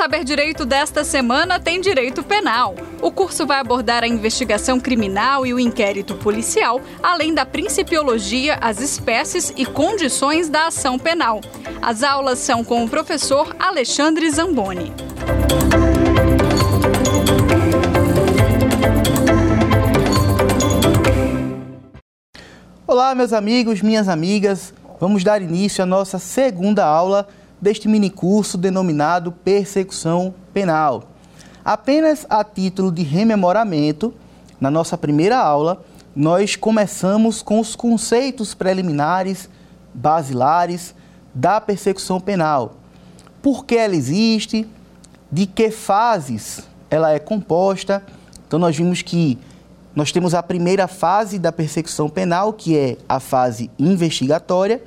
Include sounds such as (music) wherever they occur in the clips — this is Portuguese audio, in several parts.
Saber Direito desta semana tem direito penal. O curso vai abordar a investigação criminal e o inquérito policial, além da principiologia, as espécies e condições da ação penal. As aulas são com o professor Alexandre Zamboni. Olá, meus amigos, minhas amigas. Vamos dar início à nossa segunda aula deste minicurso denominado Persecução Penal. Apenas a título de rememoramento, na nossa primeira aula, nós começamos com os conceitos preliminares, basilares da persecução penal. Por que ela existe? De que fases ela é composta? Então, nós vimos que nós temos a primeira fase da persecução penal, que é a fase investigatória,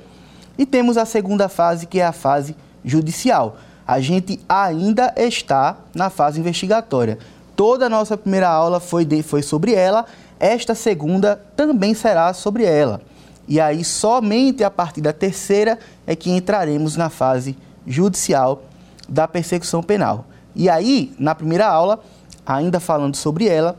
e temos a segunda fase, que é a fase judicial. A gente ainda está na fase investigatória. Toda a nossa primeira aula foi, de, foi sobre ela, esta segunda também será sobre ela. E aí, somente a partir da terceira é que entraremos na fase judicial da persecução penal. E aí, na primeira aula, ainda falando sobre ela,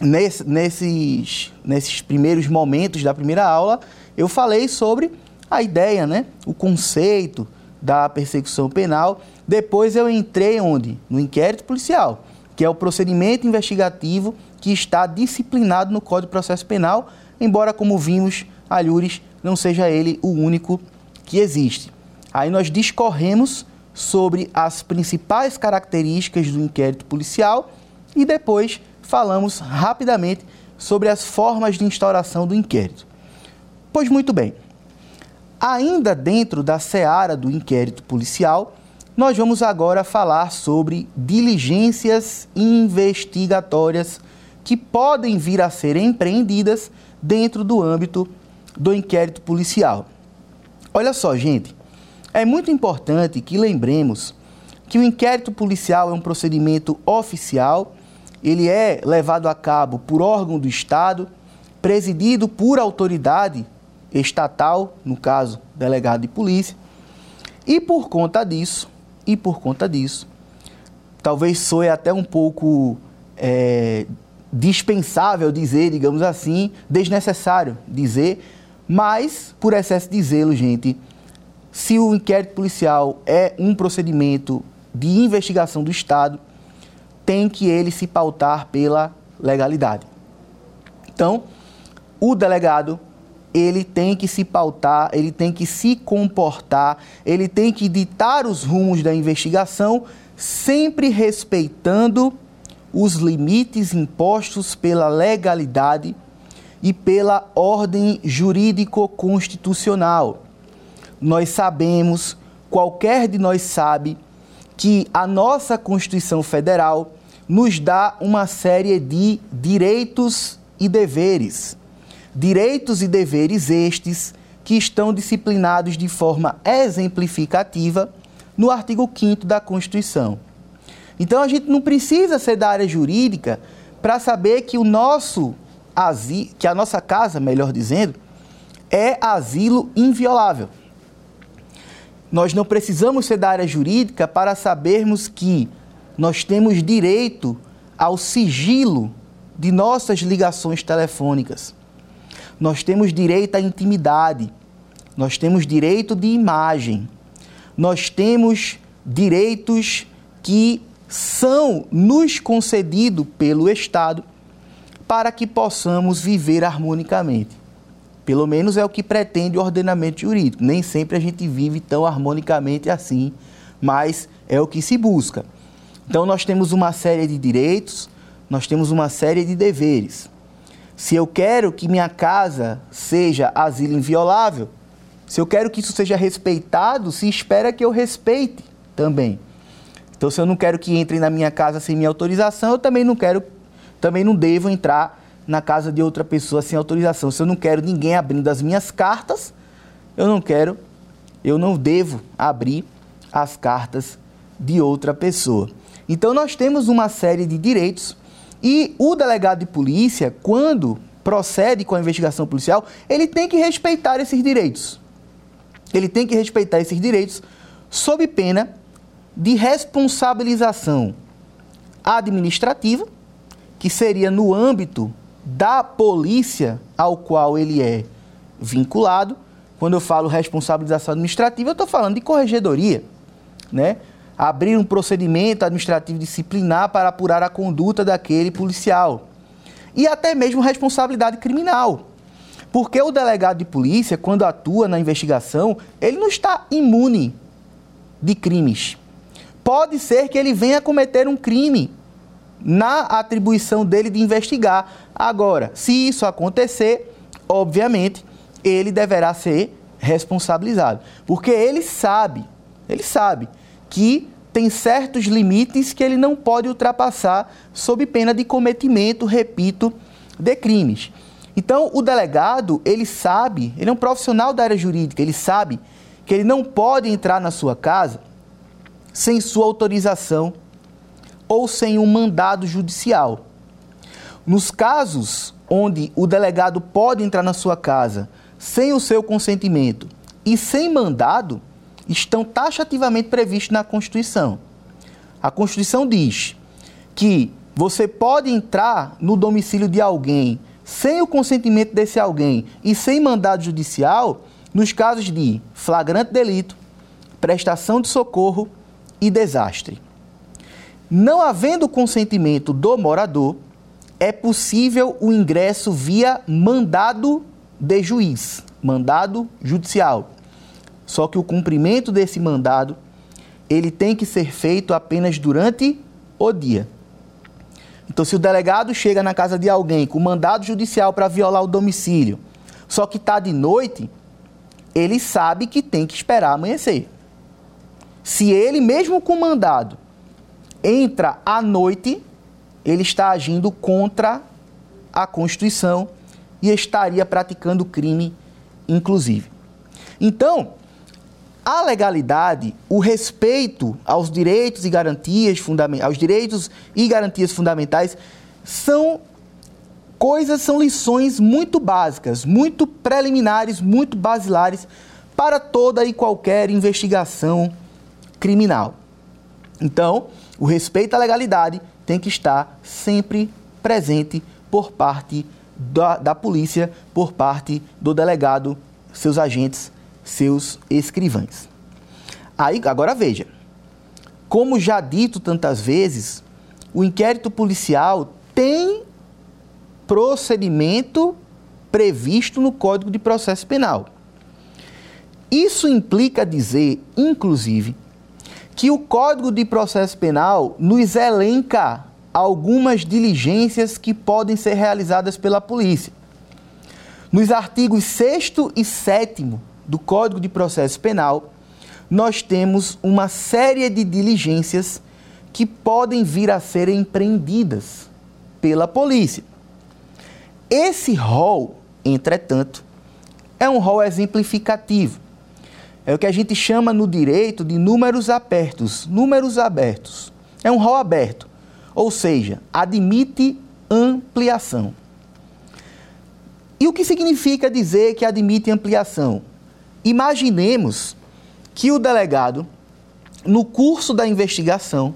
nesse, nesses, nesses primeiros momentos da primeira aula, eu falei sobre a ideia, né? o conceito da persecução penal. Depois eu entrei onde? No inquérito policial, que é o procedimento investigativo que está disciplinado no Código de Processo Penal, embora, como vimos, Alhures não seja ele o único que existe. Aí nós discorremos sobre as principais características do inquérito policial e depois falamos rapidamente sobre as formas de instauração do inquérito. Pois muito bem, ainda dentro da seara do inquérito policial, nós vamos agora falar sobre diligências investigatórias que podem vir a ser empreendidas dentro do âmbito do inquérito policial. Olha só, gente, é muito importante que lembremos que o inquérito policial é um procedimento oficial ele é levado a cabo por órgão do Estado, presidido por autoridade estatal, no caso, delegado de polícia. E por conta disso, e por conta disso, talvez soe até um pouco é, dispensável dizer, digamos assim, desnecessário dizer, mas por excesso de zelo, gente, se o inquérito policial é um procedimento de investigação do Estado, tem que ele se pautar pela legalidade. Então, o delegado ele tem que se pautar, ele tem que se comportar, ele tem que ditar os rumos da investigação, sempre respeitando os limites impostos pela legalidade e pela ordem jurídico-constitucional. Nós sabemos, qualquer de nós sabe, que a nossa Constituição Federal nos dá uma série de direitos e deveres. Direitos e deveres estes que estão disciplinados de forma exemplificativa no artigo 5 da Constituição. Então a gente não precisa ser da área jurídica para saber que o nosso asilo, que a nossa casa, melhor dizendo, é asilo inviolável. Nós não precisamos ser da área jurídica para sabermos que nós temos direito ao sigilo de nossas ligações telefônicas. Nós temos direito à intimidade. Nós temos direito de imagem. Nós temos direitos que são nos concedidos pelo Estado para que possamos viver harmonicamente. Pelo menos é o que pretende o ordenamento jurídico. Nem sempre a gente vive tão harmonicamente assim, mas é o que se busca. Então nós temos uma série de direitos, nós temos uma série de deveres. Se eu quero que minha casa seja asilo inviolável, se eu quero que isso seja respeitado, se espera que eu respeite também. Então, se eu não quero que entrem na minha casa sem minha autorização, eu também não quero, também não devo entrar na casa de outra pessoa sem autorização. Se eu não quero ninguém abrindo as minhas cartas, eu não quero, eu não devo abrir as cartas de outra pessoa. Então nós temos uma série de direitos e o delegado de polícia, quando procede com a investigação policial, ele tem que respeitar esses direitos. Ele tem que respeitar esses direitos sob pena de responsabilização administrativa, que seria no âmbito da polícia ao qual ele é vinculado. Quando eu falo responsabilização administrativa, eu estou falando de corregedoria, né? Abrir um procedimento administrativo disciplinar para apurar a conduta daquele policial. E até mesmo responsabilidade criminal. Porque o delegado de polícia, quando atua na investigação, ele não está imune de crimes. Pode ser que ele venha cometer um crime na atribuição dele de investigar. Agora, se isso acontecer, obviamente, ele deverá ser responsabilizado, porque ele sabe, ele sabe que tem certos limites que ele não pode ultrapassar sob pena de cometimento, repito, de crimes. Então, o delegado, ele sabe, ele é um profissional da área jurídica, ele sabe que ele não pode entrar na sua casa sem sua autorização ou sem um mandado judicial. Nos casos onde o delegado pode entrar na sua casa sem o seu consentimento e sem mandado, estão taxativamente previstos na Constituição. A Constituição diz que você pode entrar no domicílio de alguém sem o consentimento desse alguém e sem mandado judicial, nos casos de flagrante delito, prestação de socorro e desastre. Não havendo consentimento do morador, é possível o ingresso via mandado de juiz, mandado judicial. Só que o cumprimento desse mandado, ele tem que ser feito apenas durante o dia. Então, se o delegado chega na casa de alguém com mandado judicial para violar o domicílio, só que está de noite, ele sabe que tem que esperar amanhecer. Se ele, mesmo com mandado, entra à noite, ele está agindo contra a Constituição e estaria praticando crime, inclusive. Então, a legalidade, o respeito aos direitos e garantias fundamentais, aos direitos e garantias fundamentais são coisas, são lições muito básicas, muito preliminares, muito basilares para toda e qualquer investigação criminal. Então, o respeito à legalidade tem que estar sempre presente por parte da, da polícia, por parte do delegado, seus agentes seus escrivães. Aí, agora veja, como já dito tantas vezes, o inquérito policial tem procedimento previsto no Código de Processo Penal. Isso implica dizer, inclusive, que o Código de Processo Penal nos elenca algumas diligências que podem ser realizadas pela polícia. Nos artigos 6 e 7 do Código de Processo Penal, nós temos uma série de diligências que podem vir a ser empreendidas pela polícia. Esse rol, entretanto, é um rol exemplificativo. É o que a gente chama no direito de números abertos. Números abertos. É um rol aberto, ou seja, admite ampliação. E o que significa dizer que admite ampliação? Imaginemos que o delegado, no curso da investigação,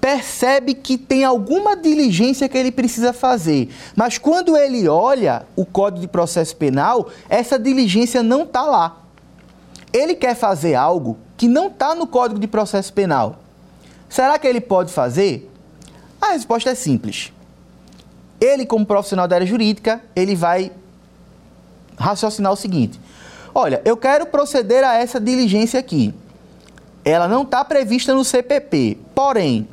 percebe que tem alguma diligência que ele precisa fazer, mas quando ele olha o Código de Processo Penal, essa diligência não está lá. Ele quer fazer algo que não está no Código de Processo Penal. Será que ele pode fazer? A resposta é simples. Ele, como profissional da área jurídica, ele vai raciocinar o seguinte: Olha, eu quero proceder a essa diligência aqui. Ela não está prevista no CPP, porém,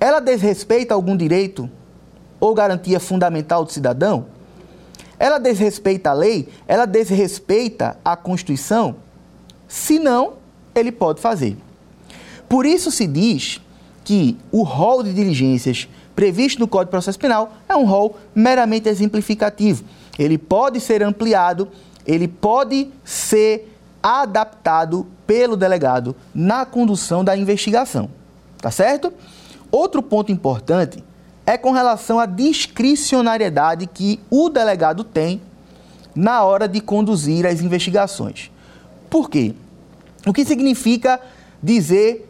ela desrespeita algum direito ou garantia fundamental do cidadão? Ela desrespeita a lei? Ela desrespeita a Constituição? Se não, ele pode fazer. Por isso se diz que o rol de diligências previsto no Código de Processo Penal é um rol meramente exemplificativo. Ele pode ser ampliado ele pode ser adaptado pelo delegado na condução da investigação. Tá certo? Outro ponto importante é com relação à discricionariedade que o delegado tem na hora de conduzir as investigações. Por quê? O que significa dizer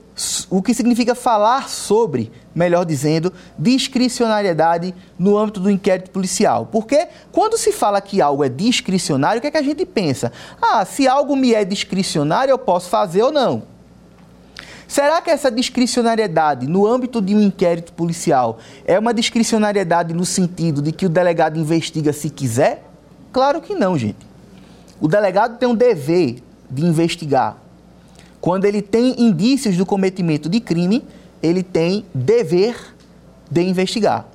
o que significa falar sobre, melhor dizendo, discricionariedade no âmbito do inquérito policial. Porque quando se fala que algo é discricionário, o que é que a gente pensa? Ah, se algo me é discricionário, eu posso fazer ou não. Será que essa discricionariedade no âmbito de um inquérito policial é uma discricionariedade no sentido de que o delegado investiga se quiser? Claro que não, gente. O delegado tem um dever de investigar. Quando ele tem indícios do cometimento de crime, ele tem dever de investigar.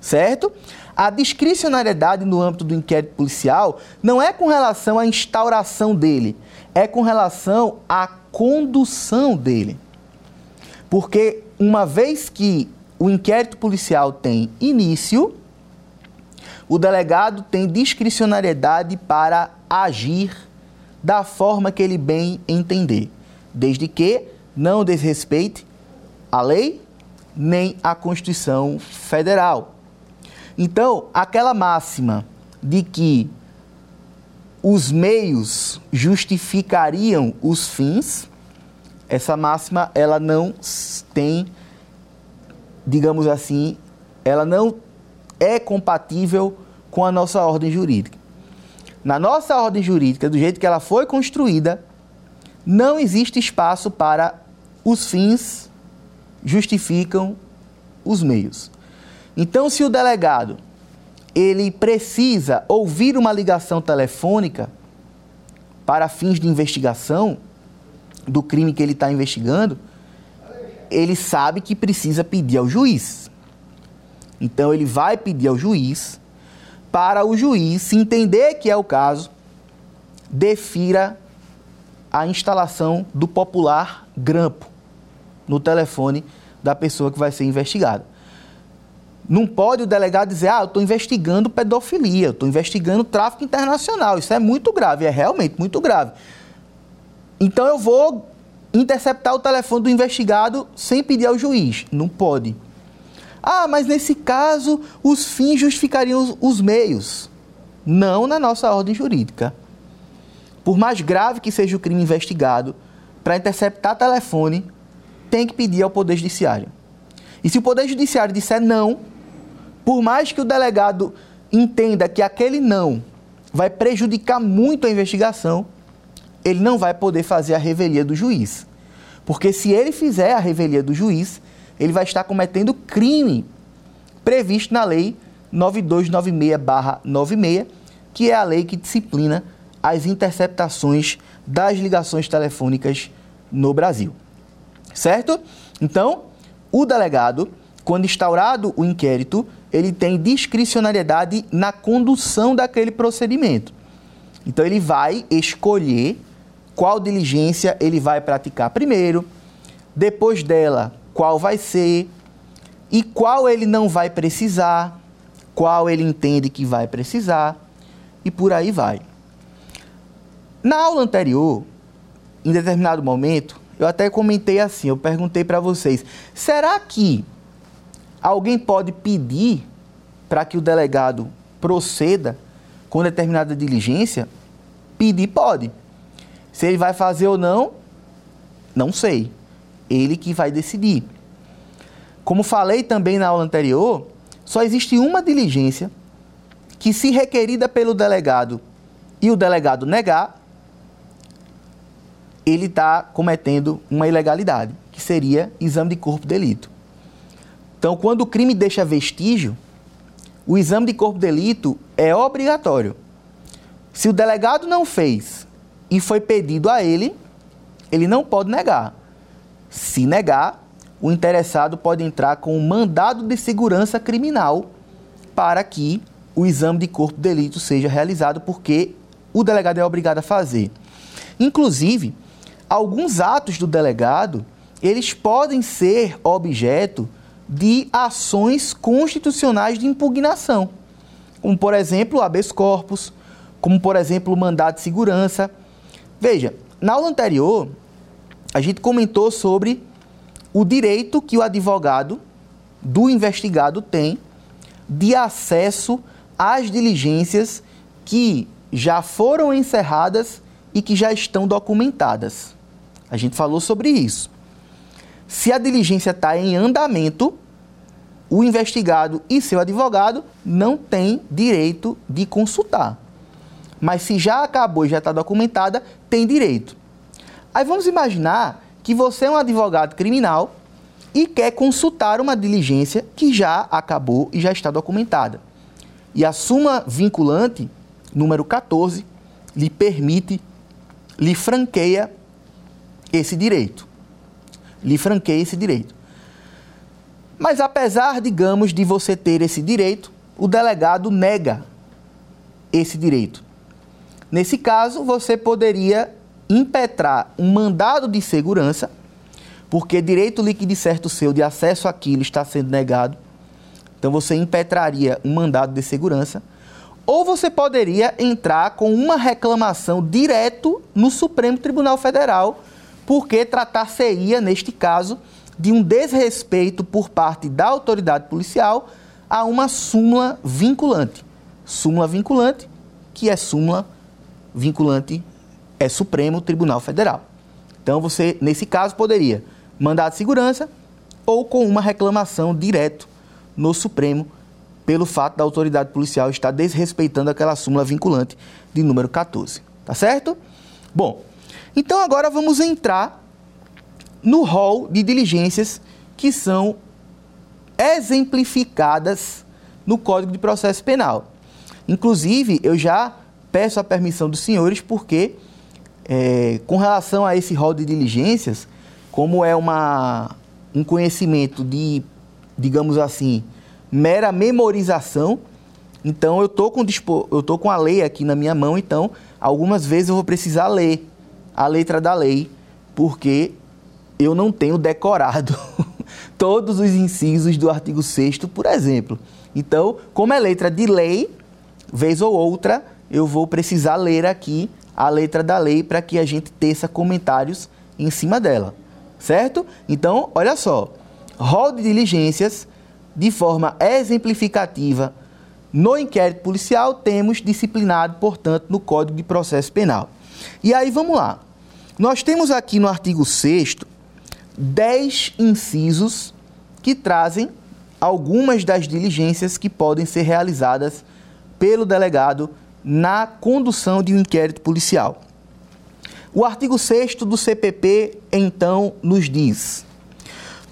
Certo? A discricionariedade no âmbito do inquérito policial não é com relação à instauração dele, é com relação à condução dele. Porque uma vez que o inquérito policial tem início, o delegado tem discricionariedade para agir da forma que ele bem entender, desde que não desrespeite a lei nem a Constituição Federal. Então, aquela máxima de que os meios justificariam os fins, essa máxima ela não tem, digamos assim, ela não é compatível com a nossa ordem jurídica. Na nossa ordem jurídica, do jeito que ela foi construída, não existe espaço para os fins justificam os meios. Então, se o delegado ele precisa ouvir uma ligação telefônica para fins de investigação do crime que ele está investigando, ele sabe que precisa pedir ao juiz. Então ele vai pedir ao juiz para o juiz, se entender que é o caso, defira a instalação do popular grampo no telefone da pessoa que vai ser investigada. Não pode o delegado dizer, ah, eu estou investigando pedofilia, eu estou investigando tráfico internacional. Isso é muito grave, é realmente muito grave. Então eu vou interceptar o telefone do investigado sem pedir ao juiz. Não pode. Ah, mas nesse caso os fins justificariam os meios. Não na nossa ordem jurídica. Por mais grave que seja o crime investigado, para interceptar telefone, tem que pedir ao Poder Judiciário. E se o Poder Judiciário disser não, por mais que o delegado entenda que aquele não vai prejudicar muito a investigação, ele não vai poder fazer a revelia do juiz. Porque se ele fizer a revelia do juiz, ele vai estar cometendo crime previsto na lei 9296/96, que é a lei que disciplina as interceptações das ligações telefônicas no Brasil. Certo? Então, o delegado, quando instaurado o inquérito, ele tem discricionariedade na condução daquele procedimento. Então, ele vai escolher qual diligência ele vai praticar primeiro, depois dela, qual vai ser e qual ele não vai precisar, qual ele entende que vai precisar e por aí vai. Na aula anterior, em determinado momento, eu até comentei assim, eu perguntei para vocês, será que alguém pode pedir para que o delegado proceda com determinada diligência? Pedir pode. Se ele vai fazer ou não, não sei. Ele que vai decidir. Como falei também na aula anterior, só existe uma diligência que, se requerida pelo delegado e o delegado negar, ele está cometendo uma ilegalidade, que seria exame de corpo de delito. Então, quando o crime deixa vestígio, o exame de corpo de delito é obrigatório. Se o delegado não fez e foi pedido a ele, ele não pode negar. Se negar, o interessado pode entrar com um mandado de segurança criminal para que o exame de corpo de delito seja realizado, porque o delegado é obrigado a fazer. Inclusive, alguns atos do delegado, eles podem ser objeto de ações constitucionais de impugnação, como por exemplo o habeas corpus, como por exemplo o mandado de segurança. Veja, na aula anterior, a gente comentou sobre o direito que o advogado do investigado tem de acesso às diligências que já foram encerradas e que já estão documentadas. A gente falou sobre isso. se a diligência está em andamento, o investigado e seu advogado não têm direito de consultar. Mas se já acabou e já está documentada, tem direito. Aí vamos imaginar que você é um advogado criminal e quer consultar uma diligência que já acabou e já está documentada. E a súmula vinculante, número 14, lhe permite, lhe franqueia esse direito. Lhe franqueia esse direito. Mas apesar, digamos, de você ter esse direito, o delegado nega esse direito. Nesse caso, você poderia impetrar um mandado de segurança, porque direito líquido certo seu de acesso àquilo está sendo negado. Então você impetraria um mandado de segurança, ou você poderia entrar com uma reclamação direto no Supremo Tribunal Federal, porque tratar-se-ia, neste caso, de um desrespeito por parte da autoridade policial a uma súmula vinculante. Súmula vinculante, que é súmula vinculante, é Supremo Tribunal Federal. Então você, nesse caso, poderia mandar de segurança ou com uma reclamação direto no Supremo pelo fato da autoridade policial estar desrespeitando aquela súmula vinculante de número 14. Tá certo? Bom, então agora vamos entrar no rol de diligências que são exemplificadas no Código de Processo Penal. Inclusive, eu já peço a permissão dos senhores porque, é, com relação a esse rol de diligências, como é uma, um conhecimento de, digamos assim, mera memorização, então eu tô com eu tô com a lei aqui na minha mão, então algumas vezes eu vou precisar ler a letra da lei, porque eu não tenho decorado (laughs) todos os incisos do artigo 6 por exemplo. Então, como é letra de lei, vez ou outra, eu vou precisar ler aqui a letra da lei para que a gente teça comentários em cima dela, certo? Então, olha só, rol de diligências de forma exemplificativa no inquérito policial temos disciplinado, portanto, no Código de Processo Penal. E aí vamos lá. Nós temos aqui no artigo 6 dez incisos que trazem algumas das diligências que podem ser realizadas pelo delegado na condução de um inquérito policial. O artigo 6 do CPP, então, nos diz: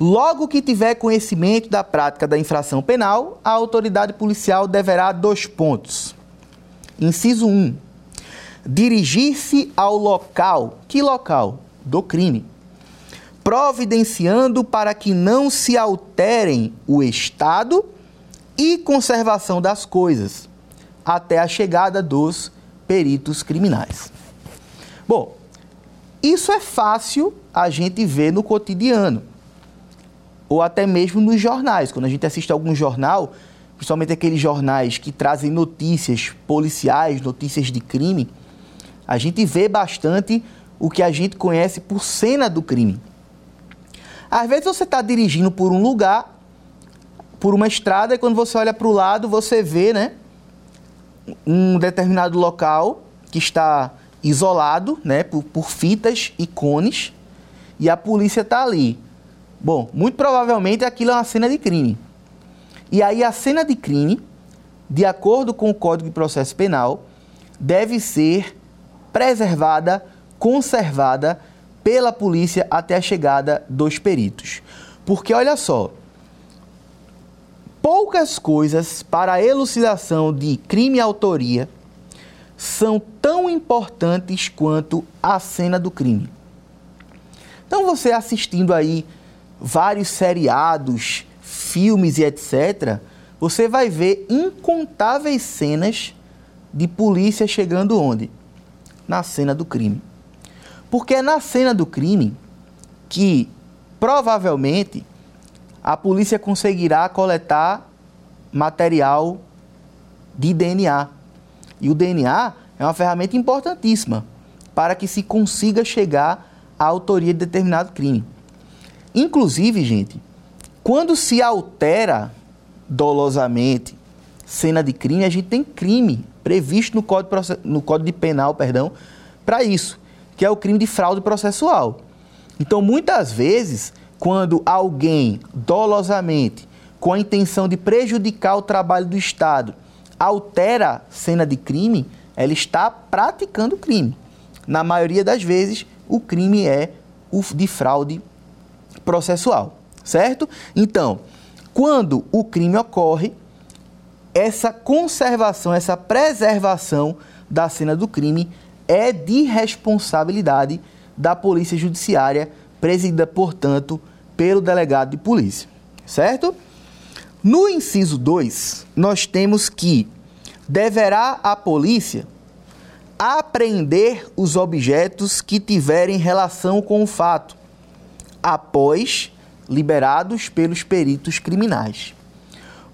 Logo que tiver conhecimento da prática da infração penal, a autoridade policial deverá dois pontos. Inciso 1. Dirigir-se ao local. Que local? Do crime providenciando para que não se alterem o estado e conservação das coisas até a chegada dos peritos criminais. Bom, isso é fácil a gente ver no cotidiano ou até mesmo nos jornais. Quando a gente assiste algum jornal, principalmente aqueles jornais que trazem notícias policiais, notícias de crime, a gente vê bastante o que a gente conhece por cena do crime. Às vezes você está dirigindo por um lugar, por uma estrada, e quando você olha para o lado, você vê né, um determinado local que está isolado né, por, por fitas e cones, e a polícia está ali. Bom, muito provavelmente aquilo é uma cena de crime. E aí a cena de crime, de acordo com o Código de Processo Penal, deve ser preservada, conservada pela polícia até a chegada dos peritos. Porque olha só, poucas coisas para a elucidação de crime e autoria são tão importantes quanto a cena do crime. Então você assistindo aí vários seriados, filmes e etc, você vai ver incontáveis cenas de polícia chegando onde? Na cena do crime. Porque é na cena do crime que provavelmente a polícia conseguirá coletar material de DNA. E o DNA é uma ferramenta importantíssima para que se consiga chegar à autoria de determinado crime. Inclusive, gente, quando se altera dolosamente cena de crime, a gente tem crime previsto no Código, no Código Penal, perdão, para isso que é o crime de fraude processual. Então, muitas vezes, quando alguém dolosamente, com a intenção de prejudicar o trabalho do Estado, altera cena de crime, ela está praticando crime. Na maioria das vezes, o crime é o de fraude processual, certo? Então, quando o crime ocorre, essa conservação, essa preservação da cena do crime é de responsabilidade da Polícia Judiciária, presidida, portanto, pelo delegado de polícia, certo? No inciso 2, nós temos que deverá a polícia apreender os objetos que tiverem relação com o fato, após liberados pelos peritos criminais.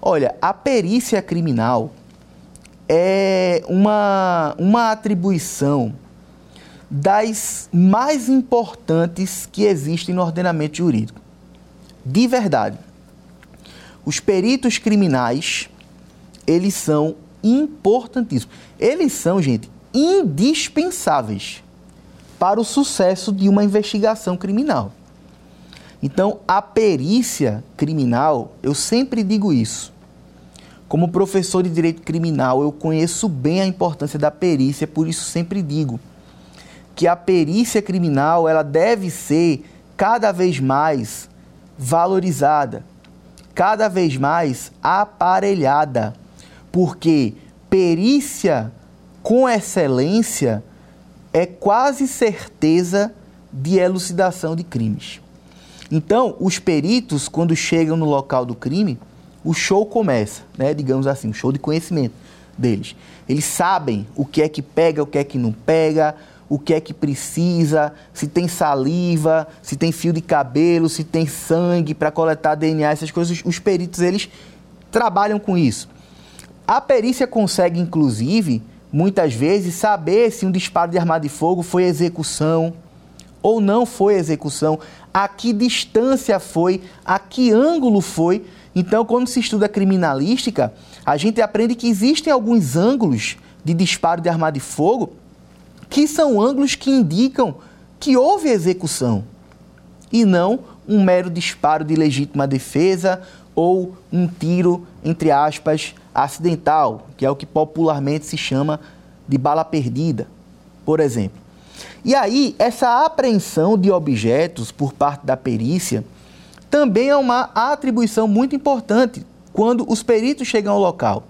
Olha, a perícia criminal é uma, uma atribuição das mais importantes que existem no ordenamento jurídico. De verdade. Os peritos criminais, eles são importantíssimos. Eles são, gente, indispensáveis para o sucesso de uma investigação criminal. Então, a perícia criminal, eu sempre digo isso. Como professor de direito criminal, eu conheço bem a importância da perícia, por isso sempre digo que a perícia criminal, ela deve ser cada vez mais valorizada, cada vez mais aparelhada, porque perícia com excelência é quase certeza de elucidação de crimes. Então, os peritos, quando chegam no local do crime, o show começa, né? digamos assim, o show de conhecimento deles. Eles sabem o que é que pega, o que é que não pega, o que é que precisa, se tem saliva, se tem fio de cabelo, se tem sangue para coletar DNA, essas coisas. Os peritos, eles trabalham com isso. A perícia consegue, inclusive, muitas vezes, saber se um disparo de arma de fogo foi execução ou não foi execução, a que distância foi, a que ângulo foi. Então, quando se estuda criminalística, a gente aprende que existem alguns ângulos de disparo de arma de fogo que são ângulos que indicam que houve execução e não um mero disparo de legítima defesa ou um tiro, entre aspas, acidental, que é o que popularmente se chama de bala perdida, por exemplo. E aí, essa apreensão de objetos por parte da perícia também é uma atribuição muito importante quando os peritos chegam ao local.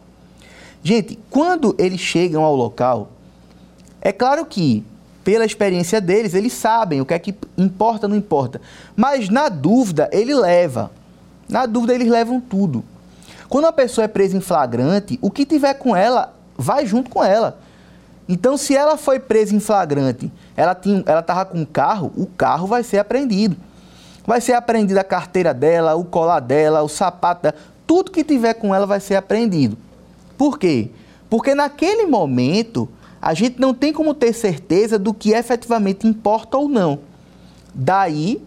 Gente, quando eles chegam ao local, é claro que, pela experiência deles, eles sabem o que é que importa não importa. Mas na dúvida, ele leva. Na dúvida, eles levam tudo. Quando a pessoa é presa em flagrante, o que tiver com ela vai junto com ela. Então, se ela foi presa em flagrante, ela tinha, ela estava com um carro, o carro vai ser apreendido. Vai ser apreendida a carteira dela, o colar dela, o sapato dela, tudo que tiver com ela vai ser apreendido. Por quê? Porque naquele momento a gente não tem como ter certeza do que efetivamente importa ou não. Daí,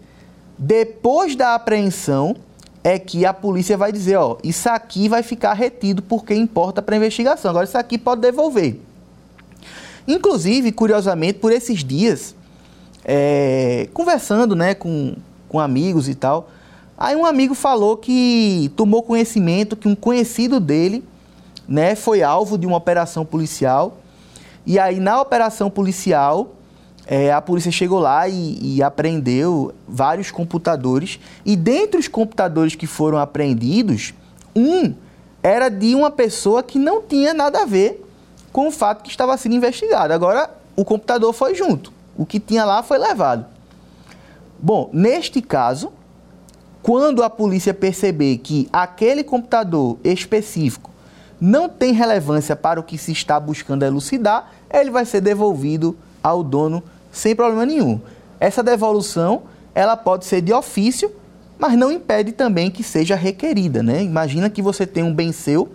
depois da apreensão, é que a polícia vai dizer, ó, isso aqui vai ficar retido porque importa para a investigação. Agora isso aqui pode devolver. Inclusive, curiosamente, por esses dias, é, conversando né, com, com amigos e tal, aí um amigo falou que tomou conhecimento que um conhecido dele né, foi alvo de uma operação policial. E aí, na operação policial, é, a polícia chegou lá e, e, apreendeu vários computadores. E dentre os computadores que foram apreendidos, um era de uma pessoa que não tinha nada a ver com o fato que estava sendo investigado. Agora, o computador foi junto. O que tinha lá foi levado. Bom, neste caso, quando a polícia perceber que aquele computador específico não tem relevância para o que se está buscando elucidar, ele vai ser devolvido ao dono sem problema nenhum. Essa devolução, ela pode ser de ofício, mas não impede também que seja requerida, né? Imagina que você tem um bem seu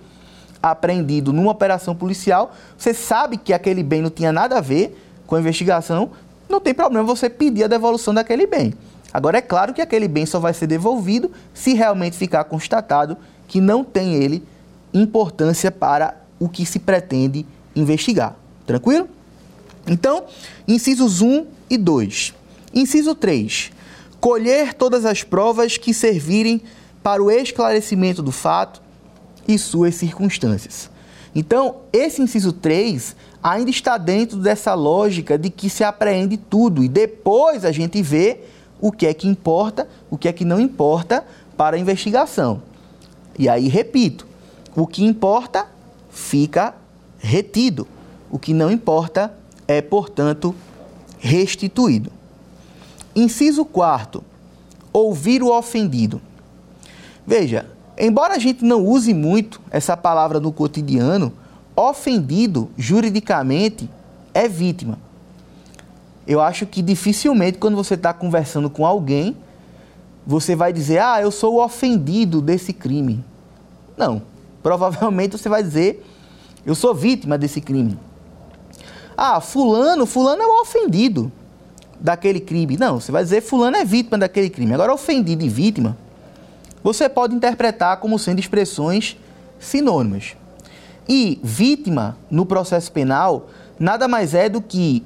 apreendido numa operação policial, você sabe que aquele bem não tinha nada a ver com a investigação, não tem problema você pedir a devolução daquele bem. Agora, é claro que aquele bem só vai ser devolvido se realmente ficar constatado que não tem ele importância para o que se pretende investigar. Tranquilo? Então, incisos 1 e 2. Inciso 3. colher todas as provas que servirem para o esclarecimento do fato e suas circunstâncias. Então, esse inciso 3 ainda está dentro dessa lógica de que se apreende tudo e depois a gente vê o que é que importa, o que é que não importa para a investigação. E aí, repito, o que importa fica retido, o que não importa é, portanto, restituído. Inciso 4. Ouvir o ofendido. Veja, embora a gente não use muito essa palavra no cotidiano, ofendido juridicamente é vítima. Eu acho que dificilmente, quando você está conversando com alguém, você vai dizer, ah, eu sou o ofendido desse crime. Não. Provavelmente você vai dizer, eu sou vítima desse crime. Ah, fulano, fulano é o ofendido daquele crime. Não, você vai dizer fulano é vítima daquele crime. Agora, ofendido e vítima, você pode interpretar como sendo expressões sinônimas. E vítima, no processo penal, nada mais é do que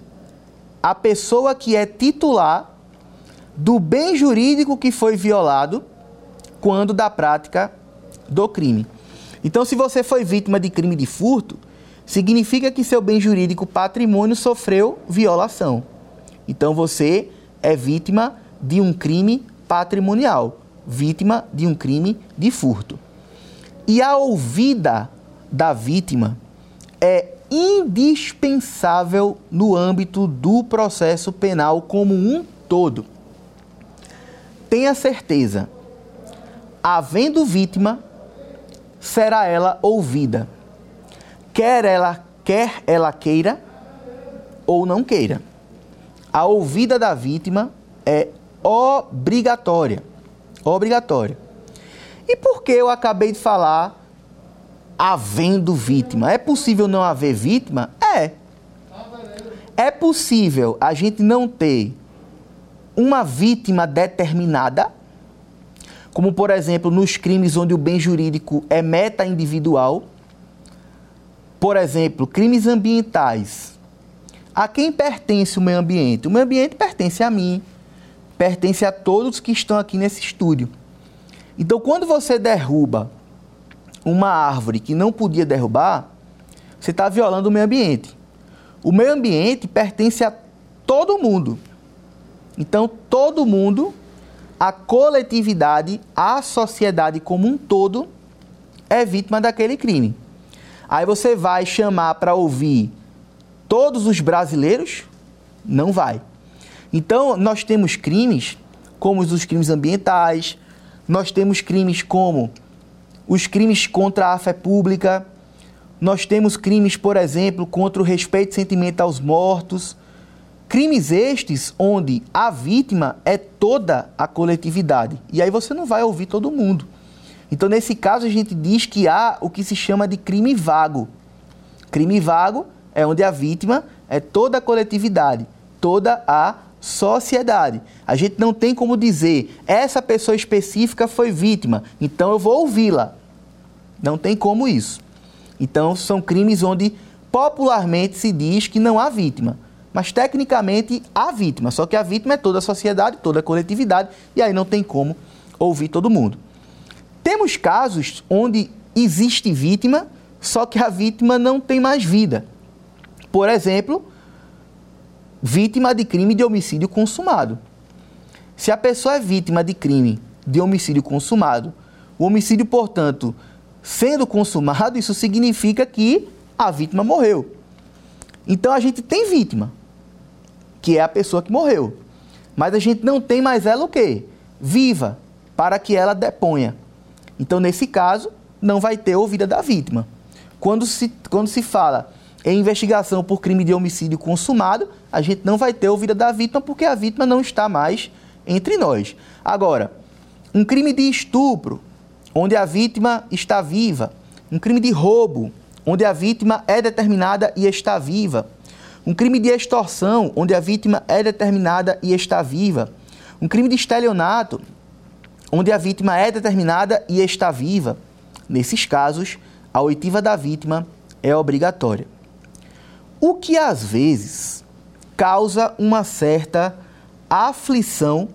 a pessoa que é titular do bem jurídico que foi violado quando da prática do crime. Então, se você foi vítima de crime de furto, significa que seu bem jurídico patrimônio sofreu violação. Então, você é vítima de um crime patrimonial, vítima de um crime de furto. E a ouvida da vítima é indispensável no âmbito do processo penal como um todo. Tenha certeza, havendo vítima, será ela ouvida. Quer ela, quer ela queira ou não queira. A ouvida da vítima é obrigatória. Obrigatória. E por que eu acabei de falar havendo vítima. É possível não haver vítima? É. É possível a gente não ter uma vítima determinada, como por exemplo nos crimes onde o bem jurídico é meta individual. Por exemplo, crimes ambientais. A quem pertence o meio ambiente? O meio ambiente pertence a mim, pertence a todos que estão aqui nesse estúdio. Então, quando você derruba uma árvore que não podia derrubar, você está violando o meio ambiente. O meio ambiente pertence a todo mundo. Então, todo mundo, a coletividade, a sociedade como um todo, é vítima daquele crime. Aí você vai chamar para ouvir todos os brasileiros? Não vai. Então, nós temos crimes como os crimes ambientais, nós temos crimes como os crimes contra a fé pública. Nós temos crimes, por exemplo, contra o respeito e sentimento aos mortos. Crimes estes onde a vítima é toda a coletividade. E aí você não vai ouvir todo mundo. Então, nesse caso, a gente diz que há o que se chama de crime vago. Crime vago é onde a vítima é toda a coletividade, toda a sociedade. A gente não tem como dizer, essa pessoa específica foi vítima, então eu vou ouvi-la. Não tem como isso. Então, são crimes onde popularmente se diz que não há vítima. Mas tecnicamente há vítima, só que a vítima é toda a sociedade, toda a coletividade, e aí não tem como ouvir todo mundo. Temos casos onde existe vítima, só que a vítima não tem mais vida. Por exemplo, vítima de crime de homicídio consumado. Se a pessoa é vítima de crime de homicídio consumado, o homicídio, portanto, sendo consumado, isso significa que a vítima morreu. Então a gente tem vítima, que é a pessoa que morreu. Mas a gente não tem mais ela o quê? Viva, para que ela deponha. Então, nesse caso, não vai ter ouvida da vítima. Quando se, quando se fala em investigação por crime de homicídio consumado, a gente não vai ter ouvida da vítima porque a vítima não está mais entre nós. Agora, um crime de estupro, onde a vítima está viva, um crime de roubo, onde a vítima é determinada e está viva, um crime de extorsão, onde a vítima é determinada e está viva, um crime de estelionato, onde a vítima é determinada e está viva. Nesses casos, a oitiva da vítima é obrigatória. O que às vezes causa uma certa aflição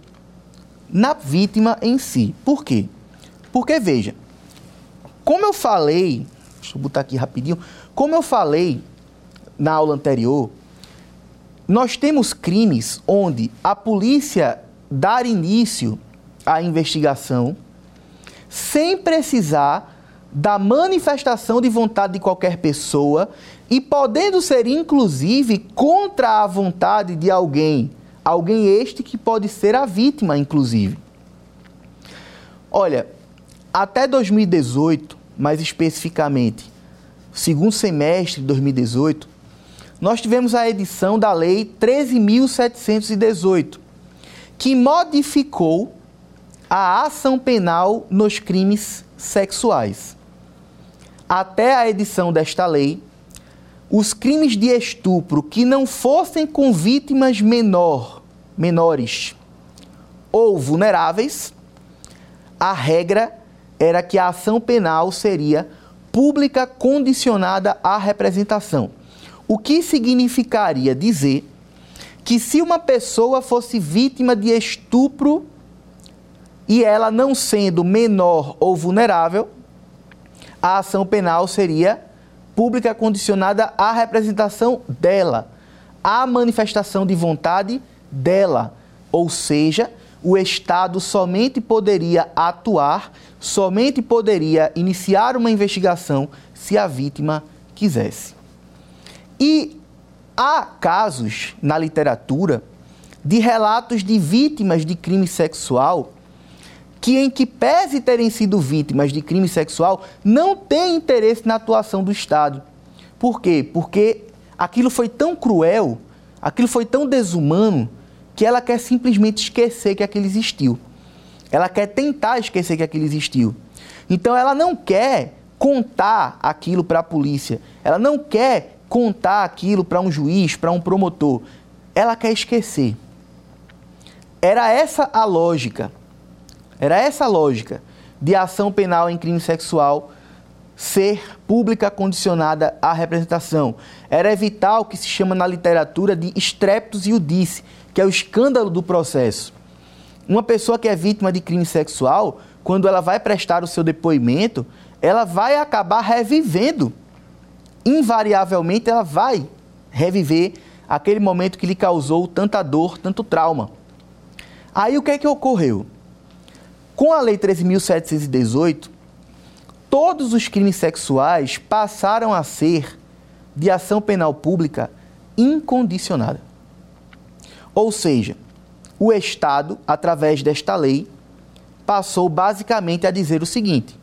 na vítima em si. Por quê? Porque, veja, como eu falei, deixa eu botar aqui rapidinho, como eu falei na aula anterior, nós temos crimes onde a polícia dar início à investigação sem precisar da manifestação de vontade de qualquer pessoa e podendo ser inclusive contra a vontade de alguém, alguém este que pode ser a vítima inclusive. Olha, até 2018, mais especificamente, segundo semestre de 2018, nós tivemos a edição da Lei 13.718, que modificou a ação penal nos crimes sexuais. Até a edição desta lei, os crimes de estupro que não fossem com vítimas menor, menores ou vulneráveis, a regra era que a ação penal seria pública condicionada à representação. O que significaria dizer que se uma pessoa fosse vítima de estupro e ela não sendo menor ou vulnerável, a ação penal seria pública condicionada à representação dela, à manifestação de vontade dela. Ou seja, o Estado somente poderia atuar, somente poderia iniciar uma investigação se a vítima quisesse. E há casos na literatura de relatos de vítimas de crime sexual que, em que pese terem sido vítimas de crime sexual, não têm interesse na atuação do Estado. Por quê? Porque aquilo foi tão cruel, aquilo foi tão desumano, que ela quer simplesmente esquecer que aquilo existiu. Ela quer tentar esquecer que aquilo existiu. Então ela não quer contar aquilo para a polícia. Ela não quer contar aquilo para um juiz, para um promotor. Ela quer esquecer. Era essa a lógica era essa a lógica de ação penal em crime sexual ser pública condicionada à representação. Era evitar o que se chama na literatura de streptus iudice, que é o escândalo do processo. Uma pessoa que é vítima de crime sexual, quando ela vai prestar o seu depoimento, ela vai acabar revivendo. Invariavelmente, ela vai reviver aquele momento que lhe causou tanta dor, tanto trauma. Aí o que é que ocorreu? Com a Lei 13.718, todos os crimes sexuais passaram a ser de ação penal pública incondicionada. Ou seja, o Estado, através desta lei, passou basicamente a dizer o seguinte: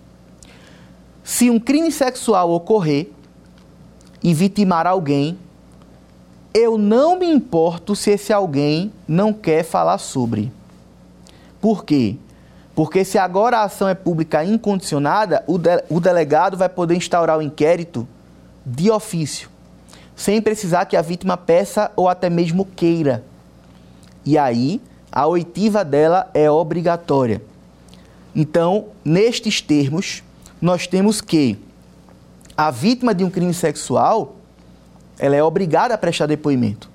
se um crime sexual ocorrer e vitimar alguém, eu não me importo se esse alguém não quer falar sobre. Por quê? Porque se agora a ação é pública incondicionada, o, de, o delegado vai poder instaurar o inquérito de ofício, sem precisar que a vítima peça ou até mesmo queira. E aí, a oitiva dela é obrigatória. Então, nestes termos, nós temos que a vítima de um crime sexual, ela é obrigada a prestar depoimento.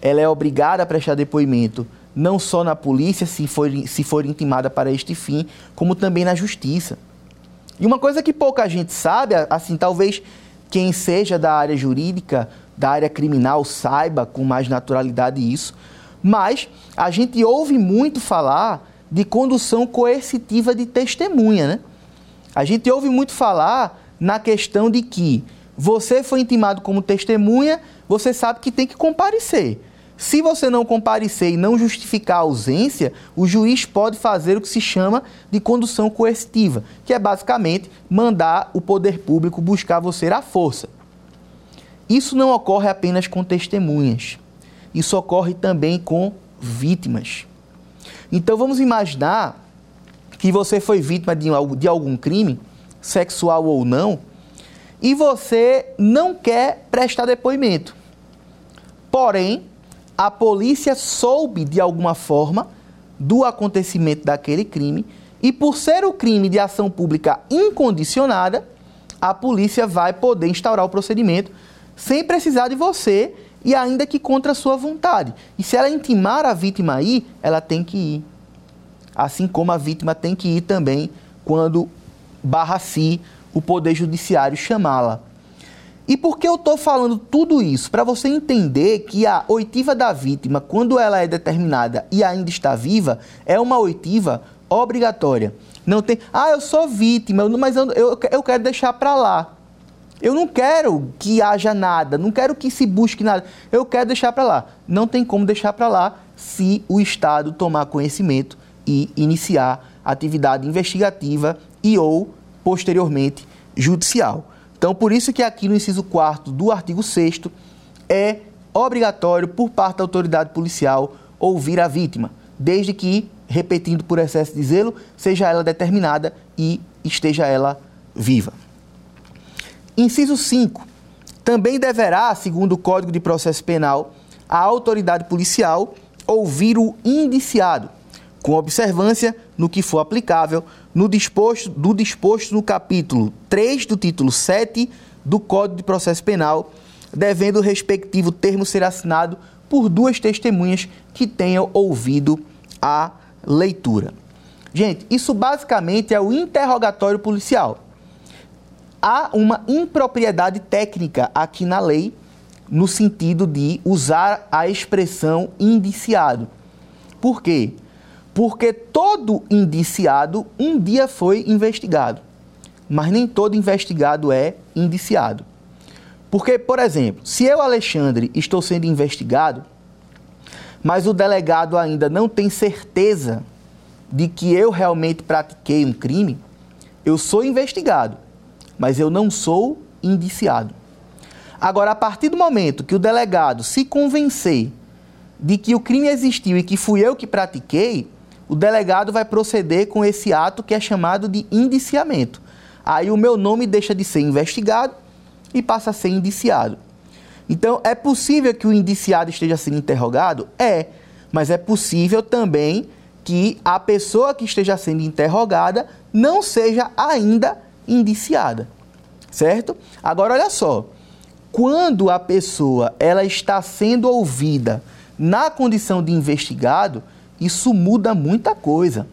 Ela é obrigada a prestar depoimento não só na polícia, se for, se for intimada para este fim, como também na justiça. E uma coisa que pouca gente sabe, assim, talvez quem seja da área jurídica, da área criminal, saiba com mais naturalidade isso, mas a gente ouve muito falar de condução coercitiva de testemunha, né? A gente ouve muito falar na questão de que você foi intimado como testemunha, você sabe que tem que comparecer. Se você não comparecer e não justificar a ausência, o juiz pode fazer o que se chama de condução coercitiva, que é basicamente mandar o poder público buscar você à força. Isso não ocorre apenas com testemunhas, isso ocorre também com vítimas. Então vamos imaginar que você foi vítima de algum crime, sexual ou não, e você não quer prestar depoimento. Porém, a polícia soube de alguma forma do acontecimento daquele crime e por ser o crime de ação pública incondicionada, a polícia vai poder instaurar o procedimento sem precisar de você e ainda que contra a sua vontade. E se ela intimar a vítima aí, ela tem que ir. assim como a vítima tem que ir também quando barra-se o Poder Judiciário chamá-la. E por que eu estou falando tudo isso? Para você entender que a oitiva da vítima, quando ela é determinada e ainda está viva, é uma oitiva obrigatória. Não tem, ah, eu sou vítima, mas eu, eu quero deixar para lá. Eu não quero que haja nada, não quero que se busque nada. Eu quero deixar para lá. Não tem como deixar para lá se o Estado tomar conhecimento e iniciar atividade investigativa e ou posteriormente judicial. Então, por isso que aqui no inciso 4 do artigo 6 é obrigatório por parte da autoridade policial ouvir a vítima, desde que, repetindo por excesso de zelo, seja ela determinada e esteja ela viva. Inciso 5. Também deverá, segundo o Código de Processo Penal, a autoridade policial ouvir o indiciado, com observância no que for aplicável no disposto, do disposto no capítulo 3 do título 7 do Código de Processo Penal, devendo o respectivo termo ser assinado por duas testemunhas que tenham ouvido a leitura. Gente, isso basicamente é o interrogatório policial há uma impropriedade técnica aqui na lei, no sentido de usar a expressão indiciado. Por quê? Porque todo indiciado um dia foi investigado, mas nem todo investigado é indiciado. Porque, por exemplo, se eu, Alexandre, estou sendo investigado, mas o delegado ainda não tem certeza de que eu realmente pratiquei um crime, eu sou investigado mas eu não sou indiciado. Agora, a partir do momento que o delegado se convencer de que o crime existiu e que fui eu que pratiquei, o delegado vai proceder com esse ato que é chamado de indiciamento. Aí o meu nome deixa de ser investigado e passa a ser indiciado. Então, é possível que o indiciado esteja sendo interrogado? É, mas é possível também que a pessoa que esteja sendo interrogada não seja ainda indiciada, certo? Agora olha só, quando a pessoa ela está sendo ouvida na condição de investigado, isso muda muita coisa.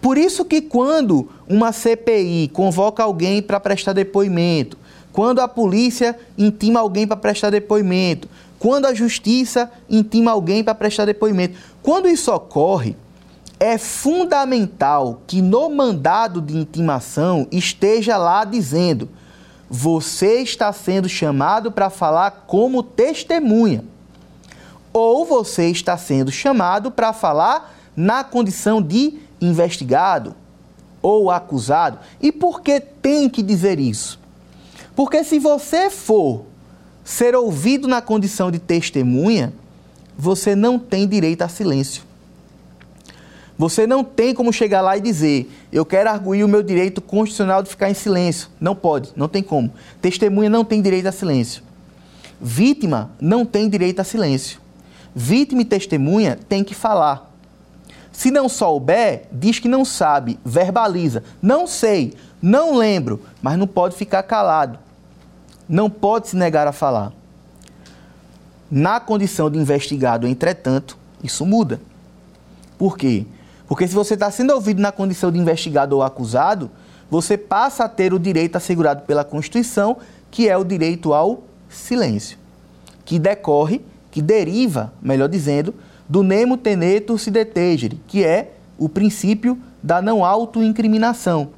Por isso que quando uma CPI convoca alguém para prestar depoimento, quando a polícia intima alguém para prestar depoimento, quando a justiça intima alguém para prestar depoimento, quando isso ocorre, é fundamental que no mandado de intimação esteja lá dizendo: você está sendo chamado para falar como testemunha, ou você está sendo chamado para falar na condição de investigado ou acusado. E por que tem que dizer isso? Porque se você for ser ouvido na condição de testemunha, você não tem direito a silêncio. Você não tem como chegar lá e dizer, eu quero arguir o meu direito constitucional de ficar em silêncio. Não pode, não tem como. Testemunha não tem direito a silêncio. Vítima não tem direito a silêncio. Vítima e testemunha tem que falar. Se não souber, diz que não sabe, verbaliza. Não sei, não lembro, mas não pode ficar calado. Não pode se negar a falar. Na condição de investigado, entretanto, isso muda. Por quê? Porque se você está sendo ouvido na condição de investigado ou acusado, você passa a ter o direito assegurado pela Constituição, que é o direito ao silêncio, que decorre, que deriva, melhor dizendo, do nemo tenetur si detegere, que é o princípio da não autoincriminação.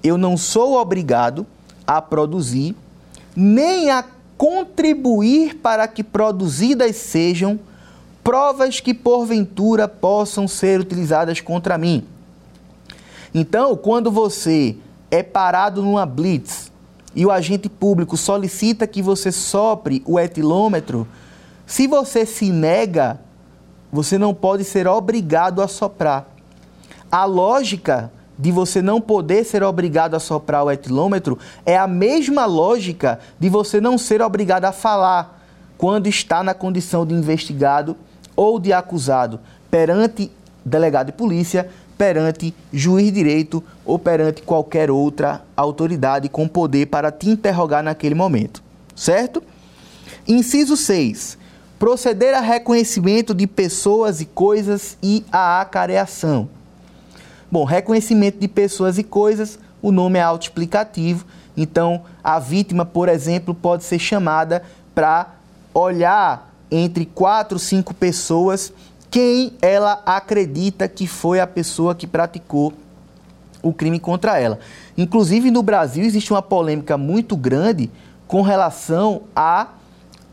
Eu não sou obrigado a produzir, nem a contribuir para que produzidas sejam provas que porventura possam ser utilizadas contra mim. Então, quando você é parado numa blitz e o agente público solicita que você sopre o etilômetro, se você se nega, você não pode ser obrigado a soprar. A lógica de você não poder ser obrigado a soprar o etilômetro é a mesma lógica de você não ser obrigado a falar quando está na condição de investigado ou de acusado perante delegado de polícia, perante juiz de direito ou perante qualquer outra autoridade com poder para te interrogar naquele momento. Certo? Inciso 6. proceder a reconhecimento de pessoas e coisas e a acareação. Bom, reconhecimento de pessoas e coisas, o nome é autoexplicativo, então a vítima, por exemplo, pode ser chamada para olhar entre quatro, cinco pessoas quem ela acredita que foi a pessoa que praticou o crime contra ela. Inclusive no Brasil existe uma polêmica muito grande com relação a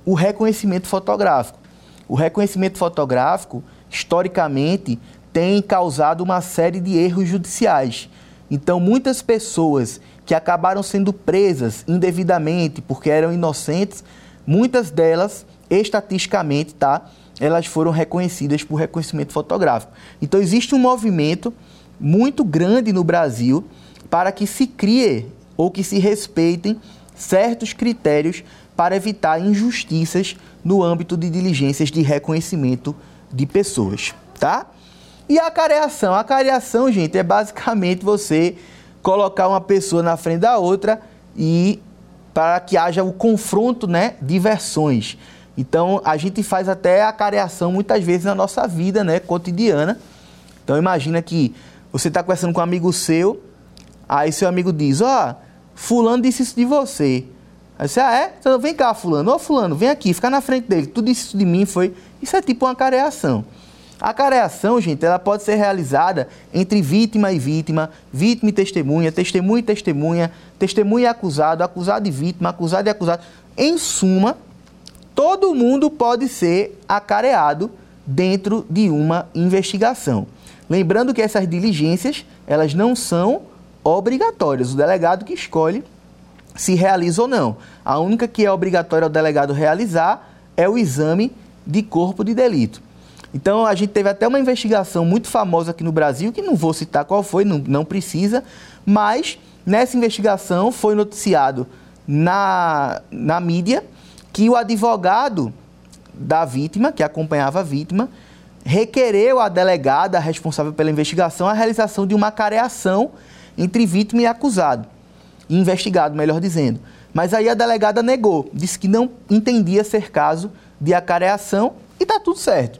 o reconhecimento fotográfico. O reconhecimento fotográfico, historicamente, tem causado uma série de erros judiciais. Então, muitas pessoas que acabaram sendo presas indevidamente porque eram inocentes, muitas delas, estatisticamente, tá? Elas foram reconhecidas por reconhecimento fotográfico. Então, existe um movimento muito grande no Brasil para que se crie ou que se respeitem certos critérios para evitar injustiças no âmbito de diligências de reconhecimento de pessoas, tá? E a careação, a careação, gente, é basicamente você colocar uma pessoa na frente da outra e para que haja o confronto, né, de versões. Então, a gente faz até a careação muitas vezes na nossa vida, né, cotidiana. Então, imagina que você está conversando com um amigo seu, aí seu amigo diz: Ó, oh, Fulano disse isso de você. Aí você, ah, é? Então vem cá, Fulano. Ô, Fulano, vem aqui, fica na frente dele. Tu disse isso de mim, foi. Isso é tipo uma careação. A careação, gente, ela pode ser realizada entre vítima e vítima, vítima e testemunha, testemunha e testemunha, testemunha e acusado, acusado e vítima, acusado e acusado. Em suma, todo mundo pode ser acareado dentro de uma investigação. Lembrando que essas diligências, elas não são obrigatórias. O delegado que escolhe se realiza ou não. A única que é obrigatória ao delegado realizar é o exame de corpo de delito. Então, a gente teve até uma investigação muito famosa aqui no Brasil, que não vou citar qual foi, não, não precisa, mas nessa investigação foi noticiado na, na mídia que o advogado da vítima, que acompanhava a vítima, requereu à delegada responsável pela investigação a realização de uma careação entre vítima e acusado, investigado, melhor dizendo. Mas aí a delegada negou, disse que não entendia ser caso de acareação e está tudo certo.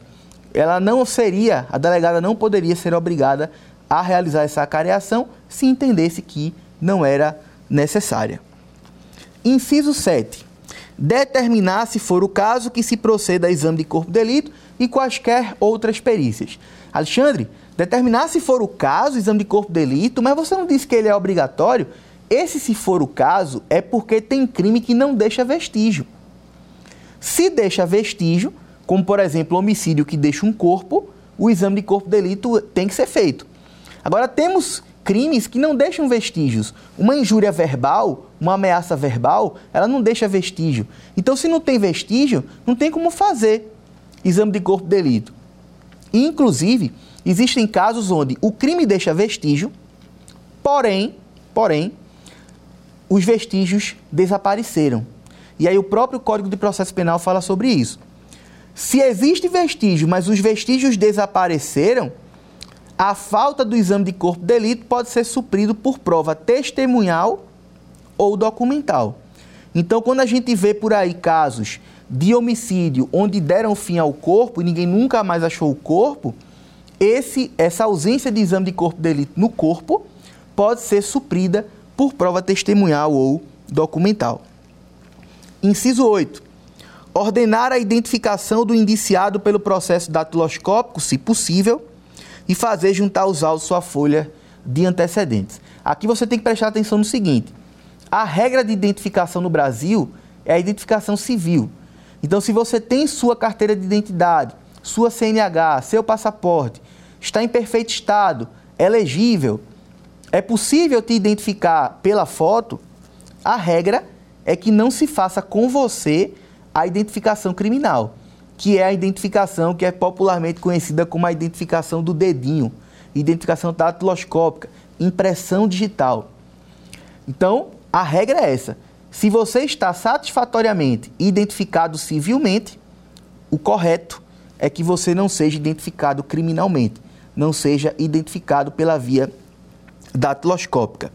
Ela não seria, a delegada não poderia ser obrigada a realizar essa acareação se entendesse que não era necessária. Inciso 7. Determinar, se for o caso, que se proceda a exame de corpo de delito e quaisquer outras perícias. Alexandre, determinar se for o caso, exame de corpo de delito, mas você não disse que ele é obrigatório. Esse, se for o caso, é porque tem crime que não deixa vestígio. Se deixa vestígio, como por exemplo homicídio que deixa um corpo, o exame de corpo de delito tem que ser feito. Agora, temos crimes que não deixam vestígios. Uma injúria verbal, uma ameaça verbal, ela não deixa vestígio. Então, se não tem vestígio, não tem como fazer exame de corpo de delito. Inclusive, existem casos onde o crime deixa vestígio, porém, porém, os vestígios desapareceram. E aí o próprio Código de Processo Penal fala sobre isso. Se existe vestígio, mas os vestígios desapareceram, a falta do exame de corpo de delito pode ser suprido por prova testemunhal ou documental. Então, quando a gente vê por aí casos de homicídio onde deram fim ao corpo e ninguém nunca mais achou o corpo, esse, essa ausência de exame de corpo de delito no corpo pode ser suprida por prova testemunhal ou documental. Inciso 8. Ordenar a identificação do indiciado pelo processo datiloscópico, se possível, e fazer juntar os autos sua folha de antecedentes. Aqui você tem que prestar atenção no seguinte: a regra de identificação no Brasil é a identificação civil. Então, se você tem sua carteira de identidade, sua CNH, seu passaporte, está em perfeito estado, é legível, é possível te identificar pela foto, a regra é que não se faça com você a identificação criminal, que é a identificação que é popularmente conhecida como a identificação do dedinho, identificação datiloscópica, impressão digital. Então, a regra é essa. Se você está satisfatoriamente identificado civilmente, o correto é que você não seja identificado criminalmente, não seja identificado pela via datiloscópica.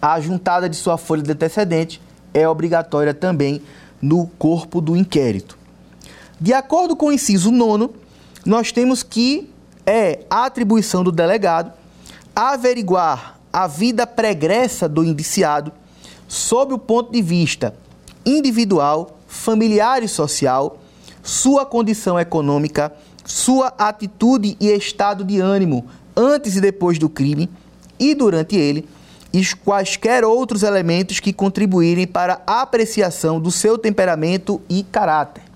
A juntada de sua folha de antecedente é obrigatória também no corpo do inquérito. De acordo com o inciso 9, nós temos que é a atribuição do delegado averiguar a vida pregressa do indiciado sob o ponto de vista individual, familiar e social, sua condição econômica, sua atitude e estado de ânimo antes e depois do crime e durante ele, e quaisquer outros elementos que contribuírem para a apreciação do seu temperamento e caráter.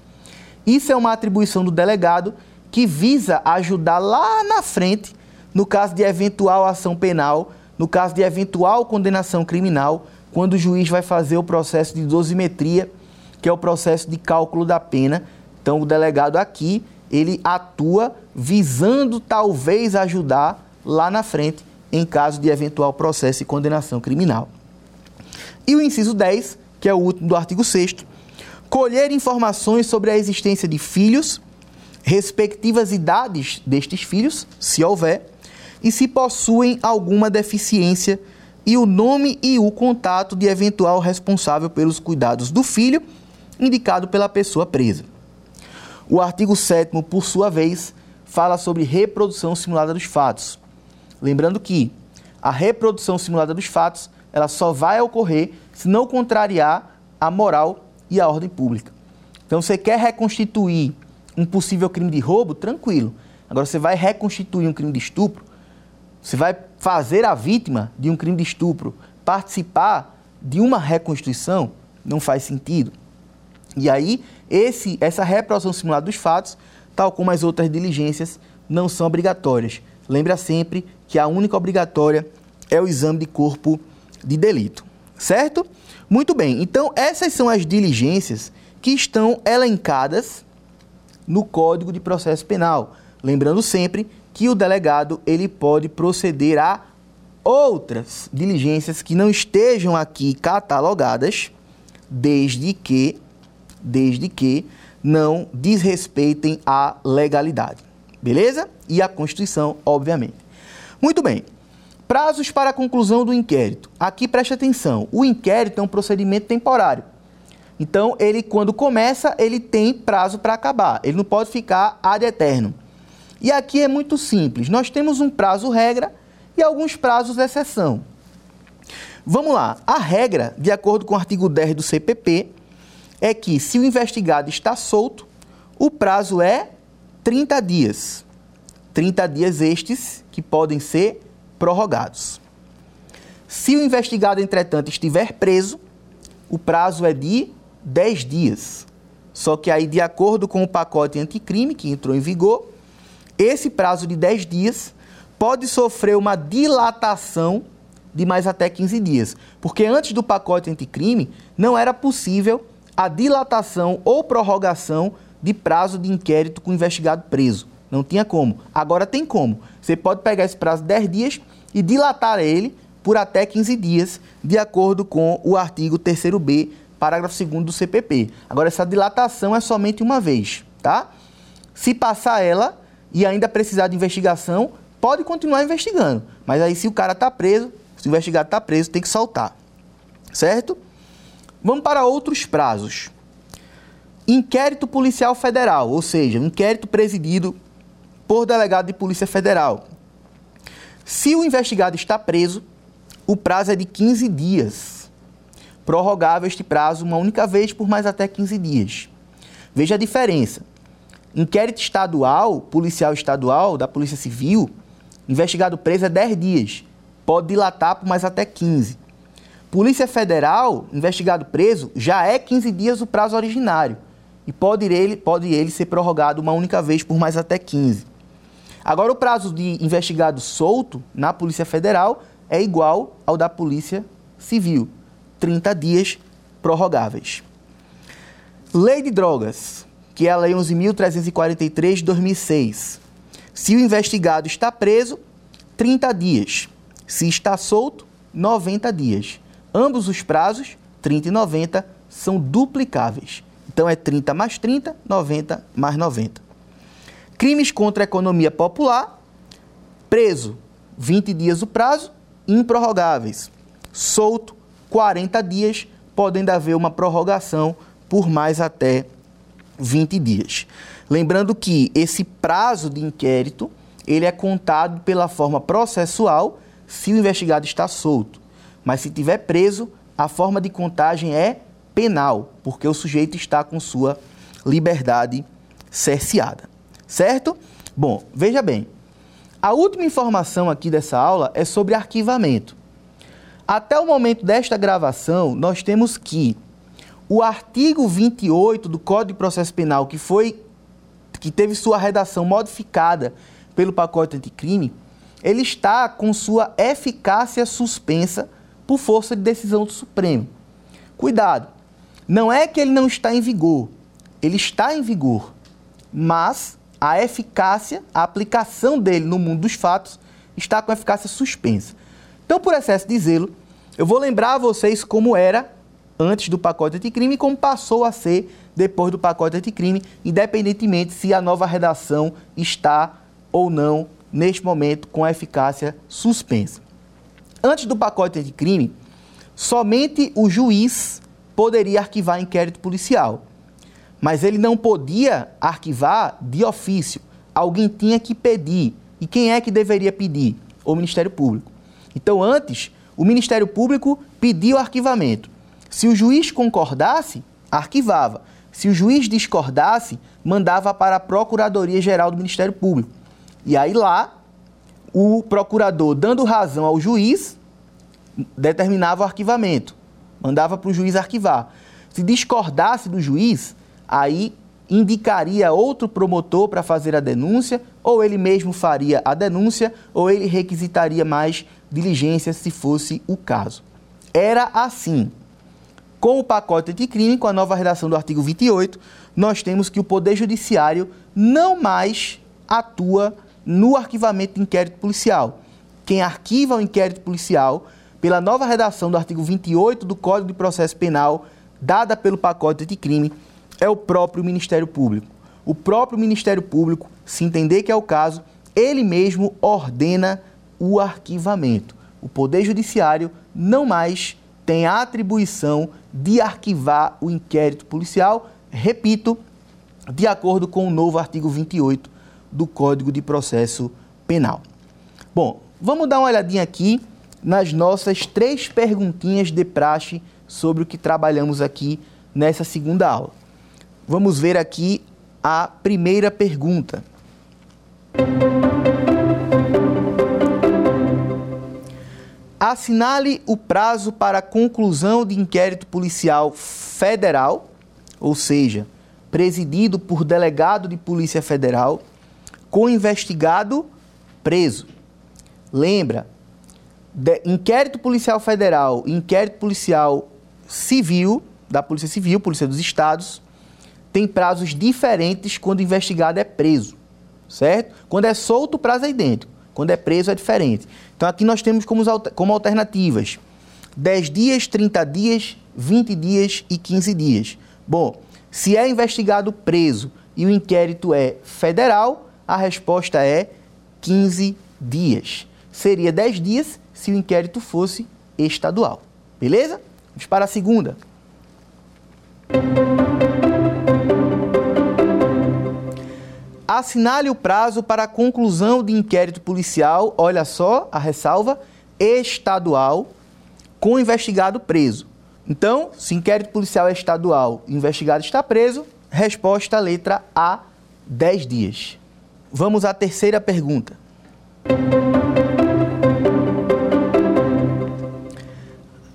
Isso é uma atribuição do delegado que visa ajudar lá na frente, no caso de eventual ação penal, no caso de eventual condenação criminal, quando o juiz vai fazer o processo de dosimetria, que é o processo de cálculo da pena. Então, o delegado aqui, ele atua visando talvez ajudar lá na frente em caso de eventual processo de condenação criminal. E o inciso 10, que é o último do artigo 6 colher informações sobre a existência de filhos, respectivas idades destes filhos, se houver, e se possuem alguma deficiência, e o nome e o contato de eventual responsável pelos cuidados do filho, indicado pela pessoa presa. O artigo 7, por sua vez, fala sobre reprodução simulada dos fatos. Lembrando que a reprodução simulada dos fatos ela só vai ocorrer se não contrariar a moral e a ordem pública. Então, você quer reconstituir um possível crime de roubo? Tranquilo. Agora, você vai reconstituir um crime de estupro? Você vai fazer a vítima de um crime de estupro participar de uma reconstituição? Não faz sentido. E aí, esse, essa reprodução simulada dos fatos, tal como as outras diligências, não são obrigatórias. Lembra sempre que a única obrigatória é o exame de corpo de delito, certo? Muito bem, então essas são as diligências que estão elencadas no Código de Processo Penal. Lembrando sempre que o delegado ele pode proceder a outras diligências que não estejam aqui catalogadas, desde que desde que não desrespeitem a legalidade. Beleza? E a Constituição, obviamente. Muito bem. Prazos para a conclusão do inquérito. Aqui preste atenção. O inquérito é um procedimento temporário. Então, ele quando começa, ele tem prazo para acabar. Ele não pode ficar ad eterno. E aqui é muito simples. Nós temos um prazo regra e alguns prazos de exceção. Vamos lá. A regra, de acordo com o artigo 10 do CPP, é que se o investigado está solto, o prazo é 30 dias. 30 dias estes que podem ser prorrogados. Se o investigado, entretanto, estiver preso, o prazo é de 10 dias. Só que aí, de acordo com o pacote anticrime que entrou em vigor, esse prazo de 10 dias pode sofrer uma dilatação de mais até 15 dias. Porque antes do pacote anticrime, não era possível a dilatação ou prorrogação de prazo de inquérito com o investigado preso. Não tinha como. Agora tem como. Você pode pegar esse prazo de 10 dias e dilatar ele por até 15 dias, de acordo com o artigo 3b, parágrafo 2 do CPP. Agora, essa dilatação é somente uma vez, tá? Se passar ela e ainda precisar de investigação, pode continuar investigando. Mas aí, se o cara está preso, se o investigado está preso, tem que soltar. Certo? Vamos para outros prazos. Inquérito policial federal, ou seja, inquérito presidido por delegado de Polícia Federal. Se o investigado está preso, o prazo é de 15 dias. Prorrogável este prazo uma única vez por mais até 15 dias. Veja a diferença. Inquérito estadual, policial estadual, da Polícia Civil, investigado preso é 10 dias. Pode dilatar por mais até 15. Polícia Federal, investigado preso, já é 15 dias o prazo originário. E pode ele, pode ele ser prorrogado uma única vez por mais até 15. Agora, o prazo de investigado solto na Polícia Federal é igual ao da Polícia Civil, 30 dias prorrogáveis. Lei de Drogas, que é a Lei 11.343 de 2006. Se o investigado está preso, 30 dias. Se está solto, 90 dias. Ambos os prazos, 30 e 90, são duplicáveis. Então é 30 mais 30, 90 mais 90. Crimes contra a economia popular, preso 20 dias o prazo, improrrogáveis. Solto 40 dias, podendo haver uma prorrogação por mais até 20 dias. Lembrando que esse prazo de inquérito, ele é contado pela forma processual se o investigado está solto. Mas se tiver preso, a forma de contagem é penal, porque o sujeito está com sua liberdade cerceada. Certo? Bom, veja bem. A última informação aqui dessa aula é sobre arquivamento. Até o momento desta gravação, nós temos que o artigo 28 do Código de Processo Penal, que foi que teve sua redação modificada pelo pacote anticrime, ele está com sua eficácia suspensa por força de decisão do Supremo. Cuidado, não é que ele não está em vigor, ele está em vigor, mas a eficácia, a aplicação dele no mundo dos fatos está com eficácia suspensa. Então, por excesso de zelo, eu vou lembrar a vocês como era antes do pacote anticrime e como passou a ser depois do pacote anticrime, independentemente se a nova redação está ou não, neste momento, com a eficácia suspensa. Antes do pacote anticrime, somente o juiz poderia arquivar inquérito policial, mas ele não podia arquivar de ofício. Alguém tinha que pedir. E quem é que deveria pedir? O Ministério Público. Então, antes, o Ministério Público pediu arquivamento. Se o juiz concordasse, arquivava. Se o juiz discordasse, mandava para a Procuradoria-Geral do Ministério Público. E aí lá, o procurador, dando razão ao juiz, determinava o arquivamento. Mandava para o juiz arquivar. Se discordasse do juiz, aí indicaria outro promotor para fazer a denúncia, ou ele mesmo faria a denúncia, ou ele requisitaria mais diligência se fosse o caso. Era assim. Com o pacote anticrime, com a nova redação do artigo 28, nós temos que o Poder Judiciário não mais atua no arquivamento de inquérito policial. Quem arquiva o inquérito policial, pela nova redação do artigo 28 do Código de Processo Penal, dada pelo pacote anticrime, é o próprio Ministério Público. O próprio Ministério Público, se entender que é o caso, ele mesmo ordena o arquivamento. O Poder Judiciário não mais tem a atribuição de arquivar o inquérito policial, repito, de acordo com o novo artigo 28 do Código de Processo Penal. Bom, vamos dar uma olhadinha aqui nas nossas três perguntinhas de praxe sobre o que trabalhamos aqui nessa segunda aula. Vamos ver aqui a primeira pergunta. assinale o prazo para conclusão de inquérito policial federal, ou seja, presidido por delegado de Polícia Federal, com investigado preso. Lembra, de, inquérito policial federal, inquérito policial civil, da Polícia Civil, Polícia dos Estados, tem prazos diferentes quando o investigado é preso, certo? Quando é solto, o prazo é idêntico. Quando é preso, é diferente. Então aqui nós temos como, como alternativas 10 dias, 30 dias, 20 dias e 15 dias. Bom, se é investigado preso e o inquérito é federal, a resposta é 15 dias. Seria 10 dias se o inquérito fosse estadual. Beleza? Vamos para a segunda. Assinale o prazo para a conclusão de inquérito policial, olha só a ressalva, estadual, com o investigado preso. Então, se inquérito policial é estadual o investigado está preso, resposta letra A, 10 dias. Vamos à terceira pergunta.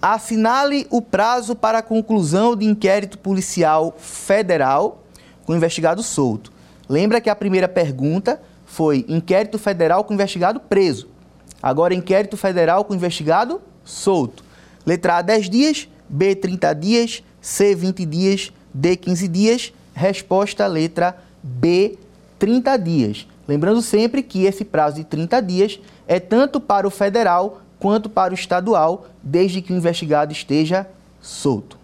Assinale o prazo para a conclusão de inquérito policial federal com investigado solto. Lembra que a primeira pergunta foi inquérito federal com investigado preso. Agora, inquérito federal com investigado solto. Letra A, 10 dias. B, 30 dias. C, 20 dias. D, 15 dias. Resposta, letra B, 30 dias. Lembrando sempre que esse prazo de 30 dias é tanto para o federal quanto para o estadual, desde que o investigado esteja solto.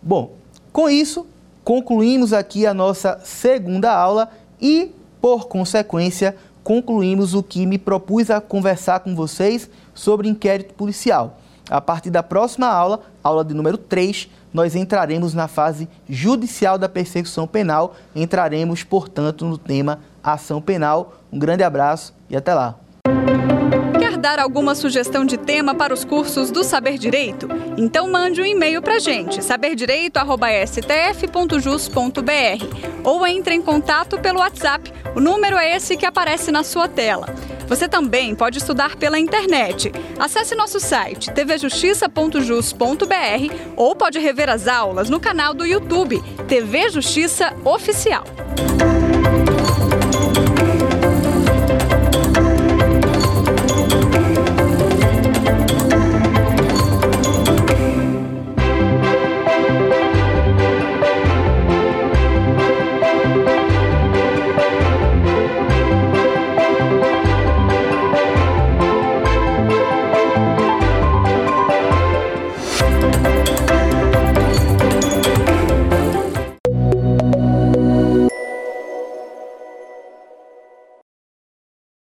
Bom, com isso, concluímos aqui a nossa segunda aula e, por consequência, concluímos o que me propus a conversar com vocês sobre inquérito policial. A partir da próxima aula, aula de número 3, nós entraremos na fase judicial da persecução penal. Entraremos, portanto, no tema ação penal. Um grande abraço e até lá. Dar alguma sugestão de tema para os cursos do Saber Direito? Então mande um e-mail para gente, saberdireito.stf.jus.br ou entre em contato pelo WhatsApp. O número é esse que aparece na sua tela. Você também pode estudar pela internet. Acesse nosso site tvjustiça.jus.br ou pode rever as aulas no canal do YouTube TV Justiça Oficial.